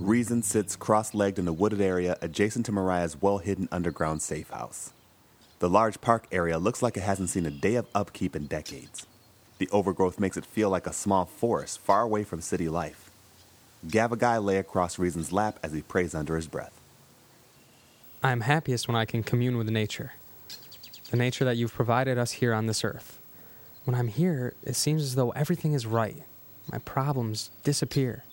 Rezin sits cross legged in a wooded area adjacent to Mariah's well hidden underground safe house. The large park area looks like it hasn't seen a day of upkeep in decades. The overgrowth makes it feel like a small forest far away from city life. Gavagai lay across Rezin's lap as he prays under his breath. I am happiest when I can commune with nature. The nature that you've provided us here on this earth. When I'm here, it seems as though everything is right. My problems disappear.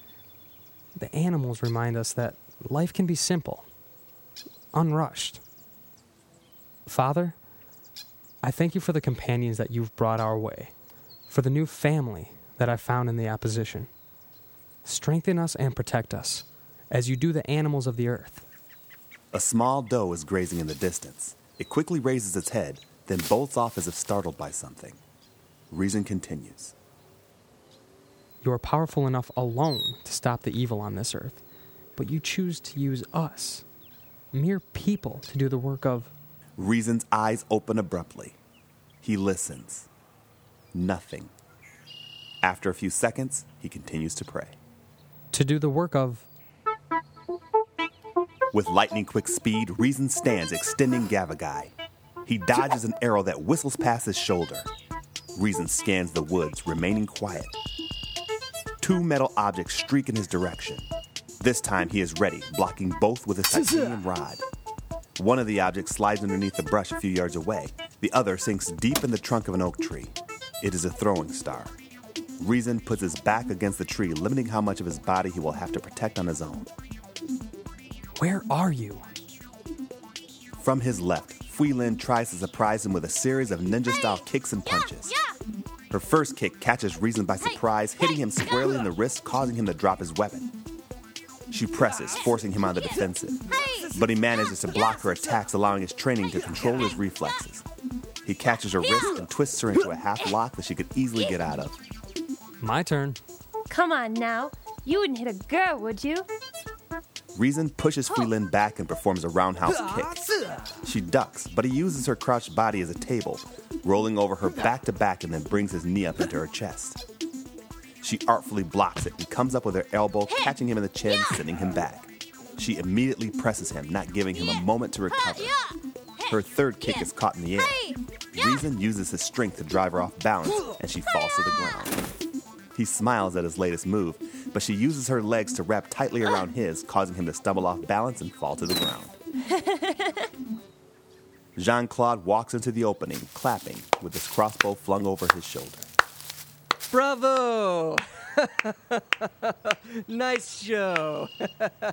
The animals remind us that life can be simple, unrushed. Father, I thank you for the companions that you've brought our way, for the new family that I found in the opposition. Strengthen us and protect us, as you do the animals of the earth. A small doe is grazing in the distance. It quickly raises its head, then bolts off as if startled by something. Rezin continues. You are powerful enough alone to stop the evil on this earth, but you choose to use us, mere people, to do the work of. Rezin's eyes open abruptly. He listens. Nothing. After a few seconds, he continues to pray. To do the work of. With lightning quick speed, Rezin stands, extending Gavagai. He dodges an arrow that whistles past his shoulder. Rezin scans the woods, remaining quiet. Two metal objects streak in his direction. This time he is ready, blocking both with his titanium rod. One of the objects slides underneath the brush a few yards away. The other sinks deep in the trunk of an oak tree. It is a throwing star. Rezin puts his back against the tree, limiting how much of his body he will have to protect on his own. Where are you? From his left, Fui Lin tries to surprise him with a series of ninja style kicks and punches. Her first kick catches Rezin by surprise, hitting him squarely in the wrist, causing him to drop his weapon. She presses, forcing him on the defensive. But he manages to block her attacks, allowing his training to control his reflexes. He catches her wrist and twists her into a half lock that she could easily get out of. My turn. Come on now. You wouldn't hit a girl, would you? Rezin pushes Fui Lin back and performs a roundhouse kick. She ducks, but he uses her crouched body as a table, rolling over her back to back and then brings his knee up into her chest. She artfully blocks it and comes up with her elbow, catching him in the chin, sending him back. She immediately presses him, not giving him a moment to recover. Her third kick is caught in the air. Reason uses his strength to drive her off balance, and she falls to the ground. He smiles at his latest move, but she uses her legs to wrap tightly around his, causing him to stumble off balance and fall to the ground. Jean Claude walks into the opening, clapping, with his crossbow flung over his shoulder. Bravo! nice show.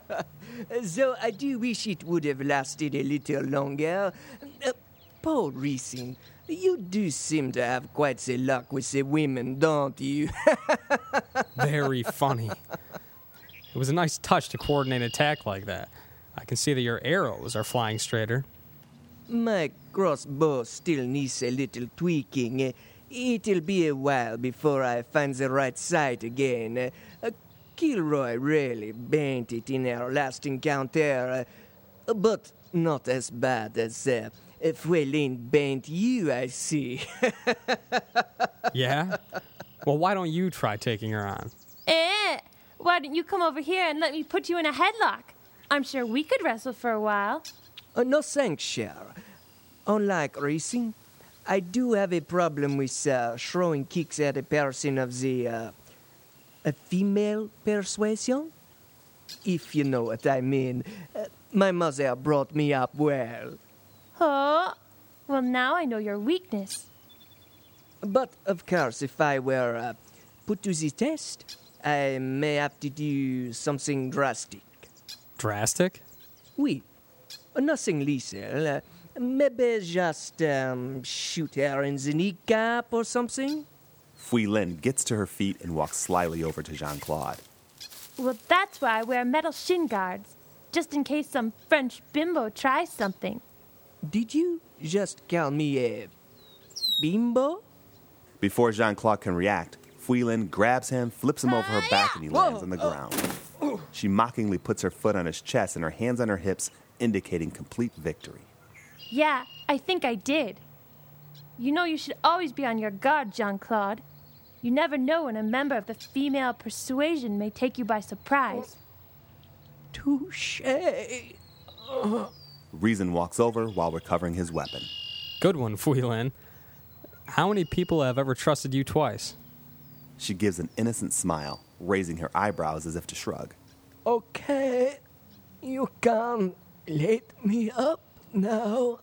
Though I do wish it would have lasted a little longer. Uh, Paul Rezin, you do seem to have quite the luck with the women, don't you? Very funny. It was a nice touch to coordinate an attack like that. I can see that your arrows are flying straighter. My crossbow still needs a little tweaking. It'll be a while before I find the right sight again. Uh, Kilroy really bent it in our last encounter, uh, but not as bad as uh, Fui Lin bent you, I see. Yeah? Well, why don't you try taking her on? Eh? Why don't you come over here and let me put you in a headlock? I'm sure we could wrestle for a while. Uh, no thanks, Cher. Unlike Rezin, I do have a problem with uh, throwing kicks at a person of the uh, a female persuasion. If you know what I mean. Uh, my mother brought me up well. Oh, well, now I know your weakness. But of course, if I were uh, put to the test, I may have to do something drastic. Drastic? Oui, Uh, nothing lethal. Uh, maybe just um, shoot her in the kneecap or something. Fui Lin gets to her feet and walks slyly over to Jean Claude. Well, that's why I wear metal shin guards, just in case some French bimbo tries something. Did you just call me a bimbo? Before Jean Claude can react, Fui Lin grabs him, flips him over her back, and he lands on the ground. She mockingly puts her foot on his chest and her hands on her hips, indicating complete victory. Yeah, I think I did. You know you should always be on your guard, Jean Claude. You never know when a member of the female persuasion may take you by surprise. Touche. Rezin walks over while recovering his weapon. Good one, Fuilin. How many people have ever trusted you twice? She gives an innocent smile, raising her eyebrows as if to shrug. Okay, you can let me up now.